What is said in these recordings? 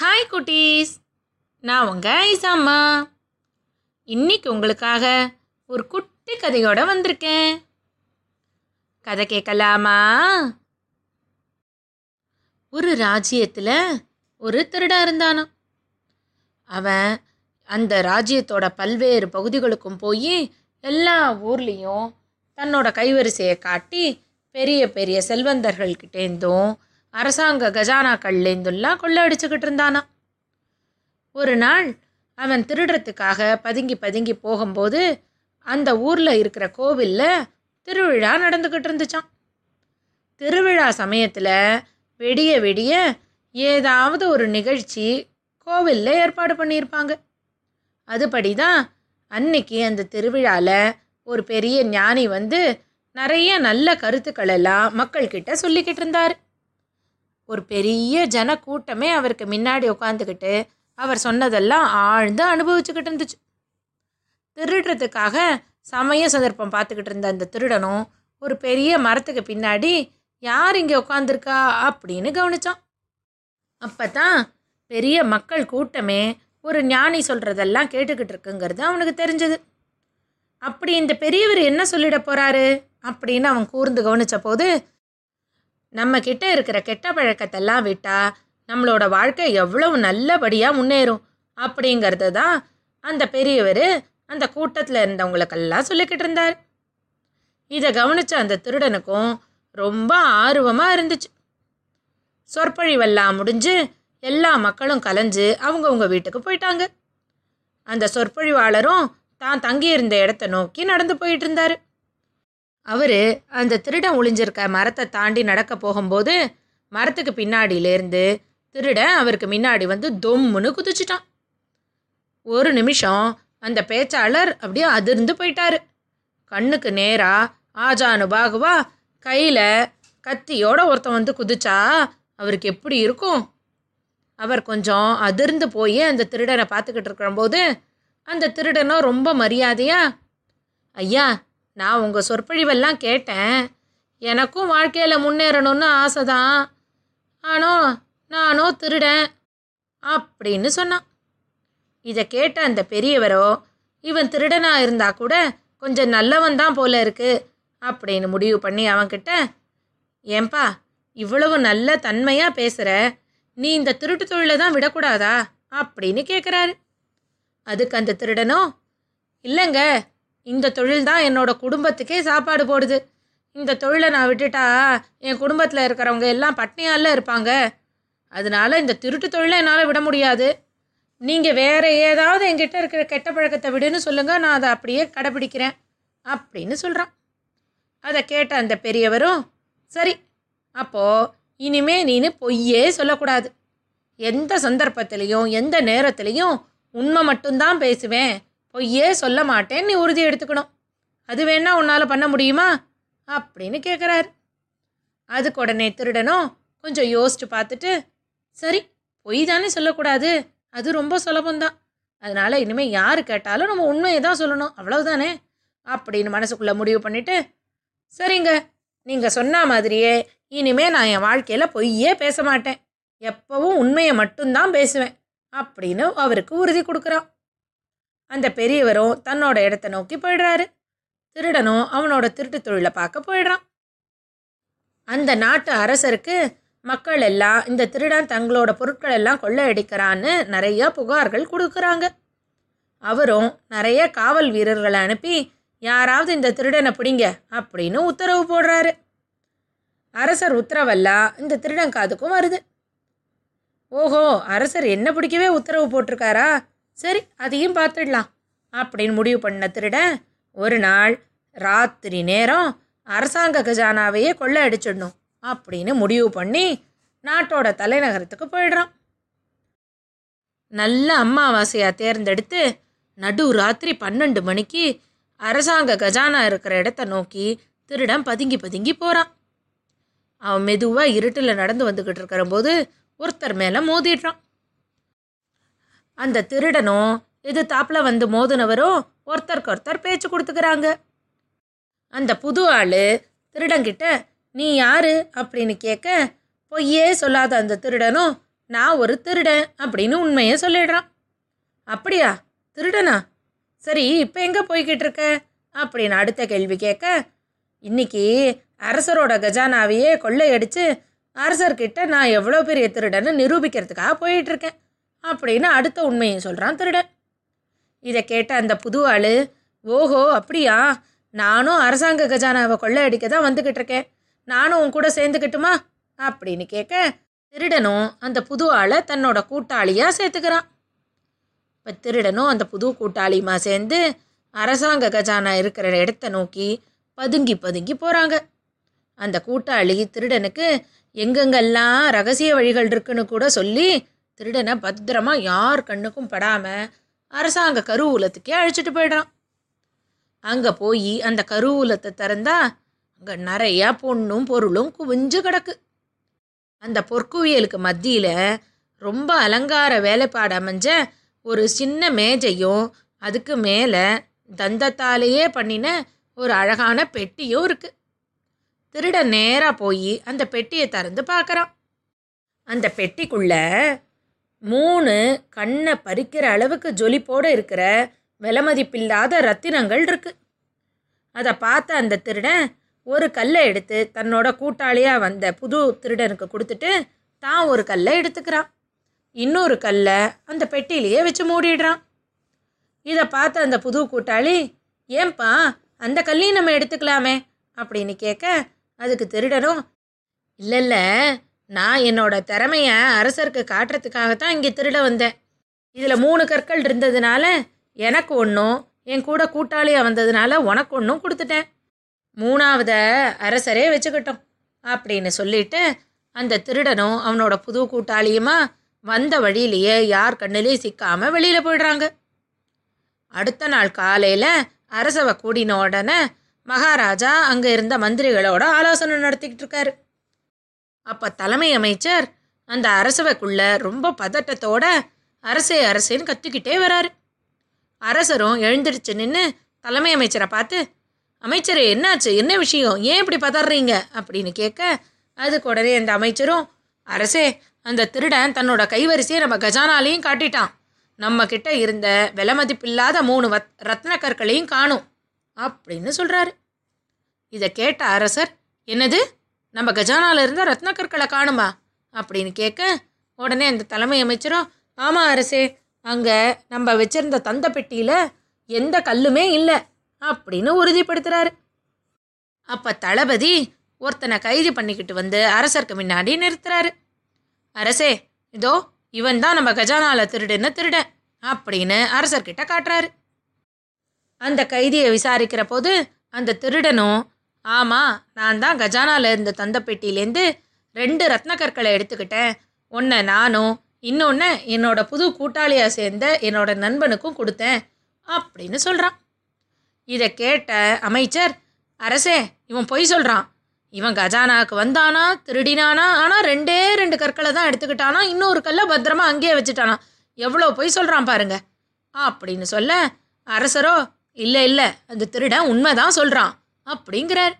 Hi குட்டீஸ். நான் உங்கள் ஐசாம்மா இன்னைக்கு உங்களுக்காக ஒரு குட்டி கதையோட வந்திருக்கேன். கதை கேட்கலாமா? ஒரு ராஜ்யத்தில் ஒரு திருடா இருந்தானோ அவன் அந்த ராஜ்யத்தோட பல்வேறு பகுதிகளுக்கும் போய் எல்லா ஊர்லேயும் தன்னோட கைவரிசையை காட்டி பெரிய பெரிய செல்வந்தர்கள்கிட்டேருந்தும் அரசாங்க கஜானாக்கள்லேருந்துலாம் கொள்ளடிச்சுக்கிட்டு இருந்தானா ஒரு நாள் அவன் திருடுறதுக்காக பதுங்கி பதுங்கி போகும்போது அந்த ஊரில் இருக்கிற கோவிலில் திருவிழா நடந்துக்கிட்டு இருந்துச்சான் திருவிழா சமயத்தில் வெடிய வெடிய ஏதாவது ஒரு நிகழ்ச்சி கோவிலில் ஏற்பாடு பண்ணியிருப்பாங்க. அதுபடி தான் அன்னைக்கு அந்த திருவிழாவில் ஒரு பெரிய ஞானி வந்து நிறைய நல்ல கருத்துக்கள் எல்லாம் மக்கள்கிட்ட சொல்லிக்கிட்டு இருந்தார் ஒரு பெரிய ஜன கூட்டமே அவருக்கு முன்னாடி உட்காந்துக்கிட்டு அவர் சொன்னதெல்லாம் ஆழ்ந்து அனுபவிச்சுக்கிட்டு இருந்துச்சு. திருடுறதுக்காக சமய சந்தர்ப்பம் பார்த்துக்கிட்டு இருந்த அந்த திருடனும் ஒரு பெரிய மரத்துக்கு பின்னாடி யார் இங்கே உட்காந்துருக்கா அப்படின்னு கவனிச்சான். அப்போ தான் பெரிய மக்கள் கூட்டமே ஒரு ஞானி சொல்கிறதெல்லாம் கேட்டுக்கிட்டு இருக்குங்கிறது அவனுக்கு தெரிஞ்சது. அப்படி இந்த பெரியவர் என்ன சொல்லிட போகிறாரு அப்படின்னு அவன் கூர்ந்து கவனித்த போது நம்ம கிட்ட இருக்கிற கெட்ட பழக்கத்தெல்லாம் விட்டால் நம்மளோட வாழ்க்கை எவ்வளவு நல்லபடியாக முன்னேறும் அப்படிங்கிறது தான் அந்த பெரியவர் அந்த கூட்டத்தில் இருந்தவங்களுக்கெல்லாம் சொல்லிக்கிட்டு இருந்தார். இதை கவனித்த அந்த திருடனுக்கும் ரொம்ப ஆர்வமாக இருந்துச்சு. சொற்பொழிவெல்லாம் முடிஞ்சு எல்லா மக்களும் கலைஞ்சு அவங்கவுங்க வீட்டுக்கு போயிட்டாங்க. அந்த சொற்பொழிவாளரும் தான் தங்கியிருந்த இடத்த நோக்கி நடந்து போயிட்டு இருந்தார். அவர் அந்த திருடன் ஒளிஞ்சிருக்க மரத்தை தாண்டி நடக்க போகும்போது மரத்துக்கு பின்னாடியிலேருந்து திருடன் அவருக்கு முன்னாடி வந்து தொம்முன்னு குதிச்சிட்டான். ஒரு நிமிஷம் அந்த பேச்சாளர் அப்படியே அதிர்ந்து போயிட்டாரு. கண்ணுக்கு நேராக ஆஜானு பாகுவா கையில் கத்தியோட ஒருத்தன் வந்து குதிச்சா அவருக்கு எப்படி இருக்கும்? அவர் கொஞ்சம் அதிர்ந்து போய் அந்த திருடனை பார்த்துக்கிட்டு இருக்கிறபோது அந்த திருடனும் ரொம்ப மரியாதையா ஐயா நான் உங்கள் சொற்பொழிவெல்லாம் கேட்டேன். எனக்கும் வாழ்க்கையில் முன்னேறணும்னு ஆசை தான் ஆனால் நானோ திருடன் அப்படின்னு சொன்னான். இதை கேட்ட அந்த பெரியவரோ இவன் திருடனாக இருந்தா கூட கொஞ்சம் நல்லவன் தான் போல இருக்கு அப்படின்னு முடிவு பண்ணி அவன்கிட்ட ஏன்பா இவ்வளவு நல்ல தன்மையாக பேசுகிற நீ இந்த திருட்டு தொழிலை தான் விடக்கூடாதா? அப்படின்னு கேட்குறாரு அதுக்கு அந்த திருடனோ இல்லைங்க இந்த தொழில் தான் என்னோட குடும்பத்துக்கே சாப்பாடு போடுது. இந்த தொழிலை நான் விட்டுட்டா என் குடும்பத்தில் இருக்கிறவங்க எல்லாம் பட்னியால இருப்பாங்க. அதனால இந்த திருட்டு தொழிலை என்னால் விட முடியாது. நீங்கள் வேறு ஏதாவது என்கிட்ட இருக்கிற கெட்ட பழக்கத்தை விடுன்னு சொல்லுங்கள் நான் அதை அப்படியே கடைப்பிடிக்கிறேன் அப்படின்னு சொல்கிறான் அதை கேட்ட அந்த பெரியவரும் சரி அப்போது இனிமே நீனு பொய்யே சொல்லக்கூடாது. எந்த சந்தர்ப்பத்திலையும் எந்த நேரத்துலையும் உண்மை மட்டும்தான் பேசுவேன். பொய்யே சொல்ல மாட்டேன் நீ உறுதி எடுத்துக்கணும். அது வேணா உன்னால் பண்ண முடியுமா? அப்படின்னு கேட்குறாரு அதுக்கு உடனே திருடனும் கொஞ்சம் யோசிச்சு பார்த்துட்டு சரி பொய் தானே சொல்லக்கூடாது. அது ரொம்ப சுலபந்தான் அதனால் இனிமேல் யார் கேட்டாலும் நம்ம உண்மையை தான் சொல்லணும். அவ்வளவுதானே? அப்படின்னு மனசுக்குள்ளே முடிவு பண்ணிவிட்டு சரிங்க நீங்கள் சொன்ன மாதிரியே இனிமேல் நான் என் வாழ்க்கையில் பொய்யே பேச மாட்டேன். எப்பவும் உண்மையை மட்டும்தான் பேசுவேன் அப்படின்னு அவருக்கு உறுதி கொடுக்குறான். அந்த பெரியவரும் தன்னோட இடத்த நோக்கி போயிடுறாரு. திருடனும் அவனோட திருட்டு தொழிலை பார்க்க போயிடுறான். அந்த நாட்டு அரசருக்கு மக்கள் எல்லாம் இந்த திருடன் தங்களோட பொருட்கள் எல்லாம் கொள்ளையடிக்கிறான்னு நிறைய புகார்கள் கொடுக்குறாங்க. அவரும் நிறைய காவல் வீரர்களை அனுப்பி யாராவது இந்த திருடனை பிடிங்க அப்படின்னு உத்தரவு போடுறாரு. அரசர் உத்தரவெல்லாம் இந்த திருடன் காதுக்கும் வருது. ஓஹோ அரசர் என்ன பிடிக்கவே உத்தரவு போட்டிருக்காரா? சரி அதையும் பார்த்துடலாம். அப்படின்னு முடிவு பண்ண திருடன் ஒரு நாள் ராத்திரி நேரம் அரசாங்க கஜானாவையே கொள்ளை அடிச்சிடணும் அப்படின்னு முடிவு பண்ணி நாட்டோட தலைநகரத்துக்கு போயிடுறான். நல்ல அம்மாவாசையாக தேர்ந்தெடுத்து நடு ராத்திரி பன்னெண்டு மணிக்கு அரசாங்க கஜானா இருக்கிற இடத்த நோக்கி திருடன் பதுங்கி பதுங்கி போகிறான் அவன் மெதுவாக இருட்டில் நடந்து வந்துக்கிட்டு இருக்கிற போது ஒருத்தர் மேலே மோதிடுறான். அந்த திருடனும் இது தாப்பில் வந்து மோதினவரும் ஒருத்தருக்கு ஒருத்தர் பேச்சு கொடுத்துக்கிறாங்க. அந்த புது ஆள் திருடங்கிட்ட நீ யாரு? அப்படின்னு கேட்க பொய்யே சொல்லாத அந்த திருடனும் நான் ஒரு திருடன் அப்படின்னு உண்மையை சொல்லிடுறான். அப்படியா? திருடனா? சரி இப்போ எங்கே போய்கிட்டு இருக்க? அப்படின்னு அடுத்த கேள்வி கேட்க இன்னைக்கு அரசரோட கஜானாவையே கொள்ளையடித்து அரசர்கிட்ட நான் எவ்வளோ பெரிய திருடன்னு நிரூபிக்கிறதுக்காக போயிட்டுருக்கேன் அப்படின்னு அடுத்த உண்மையும் சொல்கிறான் திருடன். இதை கேட்ட அந்த புது ஆள் ஓஹோ அப்படியா? நானும் அரசாங்க கஜானாவை கொள்ளையடிக்க தான் வந்துக்கிட்டு இருக்கேன். நானும் உன் கூட சேர்ந்துக்கிட்டுமா அப்படின்னு கேட்க திருடனும் அந்த புது ஆளை தன்னோட கூட்டாளியாக சேர்த்துக்கிறான். இப்போ திருடனும் அந்த புது கூட்டாளியுமா சேர்ந்து அரசாங்க கஜானா இருக்கிற இடத்த நோக்கி பதுங்கி பதுங்கி போகிறாங்க அந்த கூட்டாளி திருடனுக்கு எங்கெங்கெல்லாம் ரகசிய வழிகள் இருக்குன்னு கூட சொல்லி திருடனை பத்திரமா யார் கண்ணுக்கும் படாமல் அரசாங்க கருவூலத்துக்கே அழைச்சிட்டு போயிடுறான். அங்கே போய் அந்த கருவூலத்தை திறந்தா அங்கே நிறையா பொண்ணும் பொருளும் குவிஞ்சு கிடக்கு. அந்த பொற்குவியலுக்கு மத்தியில் ரொம்ப அலங்கார வேலைப்பாடு அமைஞ்ச ஒரு சின்ன மேஜையும் அதுக்கு மேலே தந்தத்தாலேயே பண்ணின ஒரு அழகான பெட்டியும் இருக்கு. திருடன் நேராக போய் அந்த பெட்டியை திறந்து பார்க்குறான் அந்த பெட்டிக்குள்ளே மூணு கண்ணை பறிக்கிற அளவுக்கு ஜொலிப்போடு இருக்கிற விலமதிப்பில்லாத ரத்தினங்கள் இருக்கு. அதை பார்த்த அந்த திருடன் ஒரு கல்லை எடுத்து தன்னோட கூட்டாளியாக வந்த புது திருடனுக்கு கொடுத்துட்டு தான் ஒரு கல்லை எடுத்துக்கிறான். இன்னொரு கல்லை அந்த பெட்டியிலேயே வச்சு மூடிடுறான். இதை பார்த்த அந்த புது கூட்டாளி ஏன்பா அந்த கல்லையும் நம்ம எடுத்துக்கலாமே? அப்படின்னு கேட்க அதுக்கு திருடனும் இல்லை இல்லை நான் என்னோட திறமையை அரசருக்கு காட்டுறதுக்காகத்தான் இங்கே திருட வந்தேன். இதில் மூணு கற்கள் இருந்ததுனால எனக்கு ஒன்றும் என் கூட கூட்டாளியாக வந்ததுனால உனக்கு ஒன்றும் கொடுத்துட்டேன். மூணாவத அரசரே வச்சுக்கிட்டோம் அப்படின்னு சொல்லிட்டு அந்த திருடனும் அவனோட புது கூட்டாளியுமா வந்த வழியிலேயே யார் கண்ணிலையும் சிக்காமல் வெளியில் போயிடுறாங்க. அடுத்த நாள் காலையில் அரசவை கூடின உடனே மகாராஜா அங்கே இருந்த மந்திரிகளோட ஆலோசனை நடத்திக்கிட்டு இருக்காரு. அப்போ தலைமை அமைச்சர் அந்த அரசவைக்குள்ள ரொம்ப பதட்டத்தோட அரசே அரசேன்னு கத்திக்கிட்டே வராரு. அரசரும் எழுந்திருச்சு நின்று தலைமை அமைச்சரை பார்த்து அமைச்சர் என்னாச்சு? என்ன விஷயம்? ஏன் இப்படி பதறீங்க? அப்படின்னு கேட்க அதுக்கு உடனே அந்த அமைச்சரும் அரசே அந்த திருடன் தன்னோட கைவரிசையை நம்ம கஜானாலையும் காட்டிட்டான். நம்ம கிட்ட இருந்த விலை மதிப்பில்லாத மூணு வத் ரத்ன கற்களையும் காணும். அப்படின்னு சொல்கிறாரு இதை கேட்ட அரசர் என்னது? நம்ம கஜானால இருந்த ரத்ன கற்களை காணுமா? அப்படின்னு கேட்க உடனே அந்த தலைமை அமைச்சரும் ஆமாம் அரசே அங்கே நம்ம வச்சிருந்த தந்த பெட்டியில் எந்த கல்லுமே இல்லை அப்படின்னு உறுதிப்படுத்துகிறாரு அப்போ தளபதி ஒருத்தனை கைது பண்ணிக்கிட்டு வந்து அரசருக்கு முன்னாடி நிறுத்துறாரு. அரசே இதோ இவன் தான் நம்ம கஜானால திருடுன்னு திருடன் அப்படின்னு அரசர்கிட்ட காட்டுறாரு. அந்த கைதியை விசாரிக்கிற போது அந்த திருடனும் ஆமாம் நான் தான் கஜானால இருந்த தந்த பெட்டியிலேருந்து ரெண்டு ரத்ன கற்களை எடுத்துக்கிட்டேன். ஒன்றை நானும் இன்னொன்று என்னோட புது கூட்டாளியாக சேர்ந்த என்னோட நண்பனுக்கும் கொடுத்தேன் அப்படின்னு சொல்கிறான் இதை கேட்ட அமைச்சர் அரசே இவன் பொய் சொல்கிறான் இவன் கஜானாவுக்கு வந்தானா திருடினானா ஆனால் ரெண்டே ரெண்டு கற்களை தான் எடுத்துக்கிட்டானா இன்னொரு கல்லை பத்திரமா அங்கேயே வச்சுட்டானா. எவ்வளோ பொய் சொல்கிறான் பாருங்க அப்படின்னு சொல்ல அரசரோ இல்லை இல்லை அந்த திருடன் உண்மைதான் சொல்கிறான் அப்படிங்கிறார்.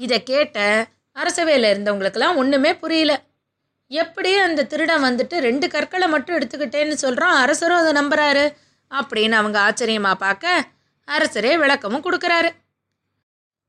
இதை கேட்ட அரசவையில் இருந்தவங்களுக்கெல்லாம் ஒன்றுமே புரியல. எப்படி அந்த திருடன் வந்துட்டு ரெண்டு கற்களை மட்டும் எடுத்துக்கிட்டேன்னு சொல்கிறோம் அரசரும் அதை நம்புறாரு அப்படின்னு அவங்க ஆச்சரியமாக பார்க்க அரசரே விளக்கமும் கொடுக்குறாரு.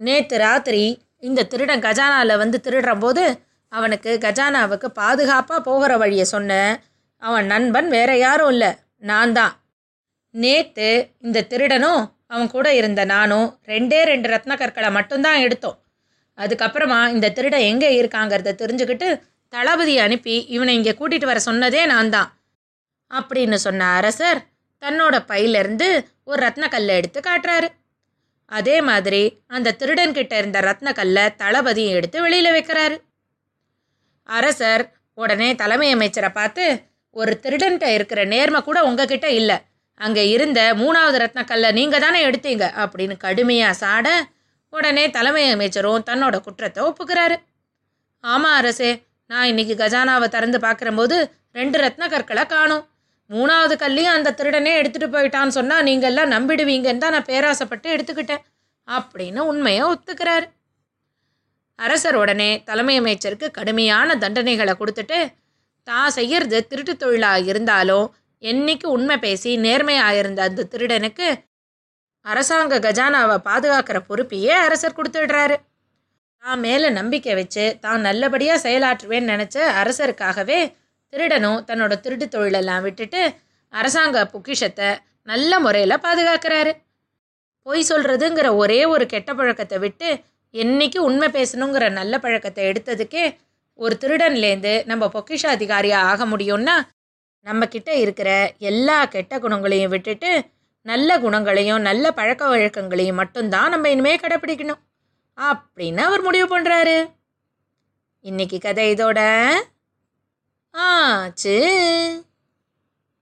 நேற்று ராத்திரி இந்த திருடன் கஜானாவில் வந்து திருடுற போது அவனுக்கு கஜானாவுக்கு பாதுகாப்பாக போகிற வழியை சொன்ன அவன் நண்பன் வேற யாரும் இல்லை நான் தான். நேற்று இந்த திருடனும் அவன் கூட இருந்த நானும் ரெண்டே ரெண்டு ரத்ன கற்களை மட்டும்தான் எடுத்தோம். அதுக்கப்புறமா இந்த திருடன் எங்கே இருக்காங்கிறத தெரிஞ்சுக்கிட்டு தளபதியை அனுப்பி இவனை இங்கே கூட்டிகிட்டு வர சொன்னதே நான் தான் அப்படின்னு சொன்ன அரசர் தன்னோட பையிலேருந்து ஒரு ரத்னக்கல்லை எடுத்து காட்டுறாரு. அதே மாதிரி அந்த திருடன்கிட்ட இருந்த ரத்னக்கல்லை தளபதியும் எடுத்து வெளியில் வைக்கிறாரு. அரசர் உடனே தலைமை அமைச்சரை பார்த்து ஒரு திருடன்கிட்ட இருக்கிற நேர்மை கூட உங்ககிட்ட இல்லை. அங்கே இருந்த மூணாவது ரத்னக்கல்லை நீங்கள் தானே எடுத்தீங்க அப்படின்னு கடுமையாக சாட உடனே தலைமை அமைச்சரும் தன்னோட குற்றத்தை ஒப்புக்கிறாரு. ஆமாம் அரசே நான் இன்னைக்கு கஜானாவை திறந்து பார்க்குறம்போது ரெண்டு ரத்ன கற்களை காணும். மூணாவது கல்லையும் அந்த திருடனே எடுத்துகிட்டு போயிட்டான்னு சொன்னால் நீங்கள்லாம் நம்பிடுவீங்கன்னு தான் நான் பேராசைப்பட்டு எடுத்துக்கிட்டேன் அப்படின்னு உண்மையை ஒத்துக்கிறாரு. அரசர் உடனே தலைமை அமைச்சருக்கு கடுமையான தண்டனைகளை கொடுத்துட்டு தான் செய்கிறது திருட்டு தொழிலாக இருந்தாலும் என்னைக்கு உண்மை பேசி நேர்மையாக இருந்த அந்த திருடனுக்கு அரசாங்க கஜானாவை பாதுகாக்கிற பொறுப்பையே அரசர் கொடுத்துடுறாரு தான் மேலே நம்பிக்கை வச்சு தான் நல்லபடியாக செயலாற்றுவேன்னு நினச்ச அரசருக்காகவே திருடனும் தன்னோட திருட்டு தொழிலெல்லாம் விட்டுட்டு அரசாங்க பொக்கிஷத்தை நல்ல முறையில் பாதுகாக்கிறாரு. பொய் சொல்கிறதுங்கிற ஒரே ஒரு கெட்ட பழக்கத்தை விட்டு என்னைக்கு உண்மை பேசணுங்கிற நல்ல பழக்கத்தை எடுத்ததுக்கே ஒரு திருடன்லேருந்து நம்ம பொக்கிஷ அதிகாரியாக ஆக முடியும்னா நம்ம கிட்ட இருக்கிற எல்லா கெட்ட குணங்களையும் விட்டுட்டு நல்ல குணங்களையும் நல்ல பழக்க வழக்கங்களையும் மட்டும்தான் நம்ம இனிமே கடைப்பிடிக்கணும். அப்படின்னு அவர் முடிவு பண்ணுறாரு இன்னைக்கு கதை இதோட ஆச்சு.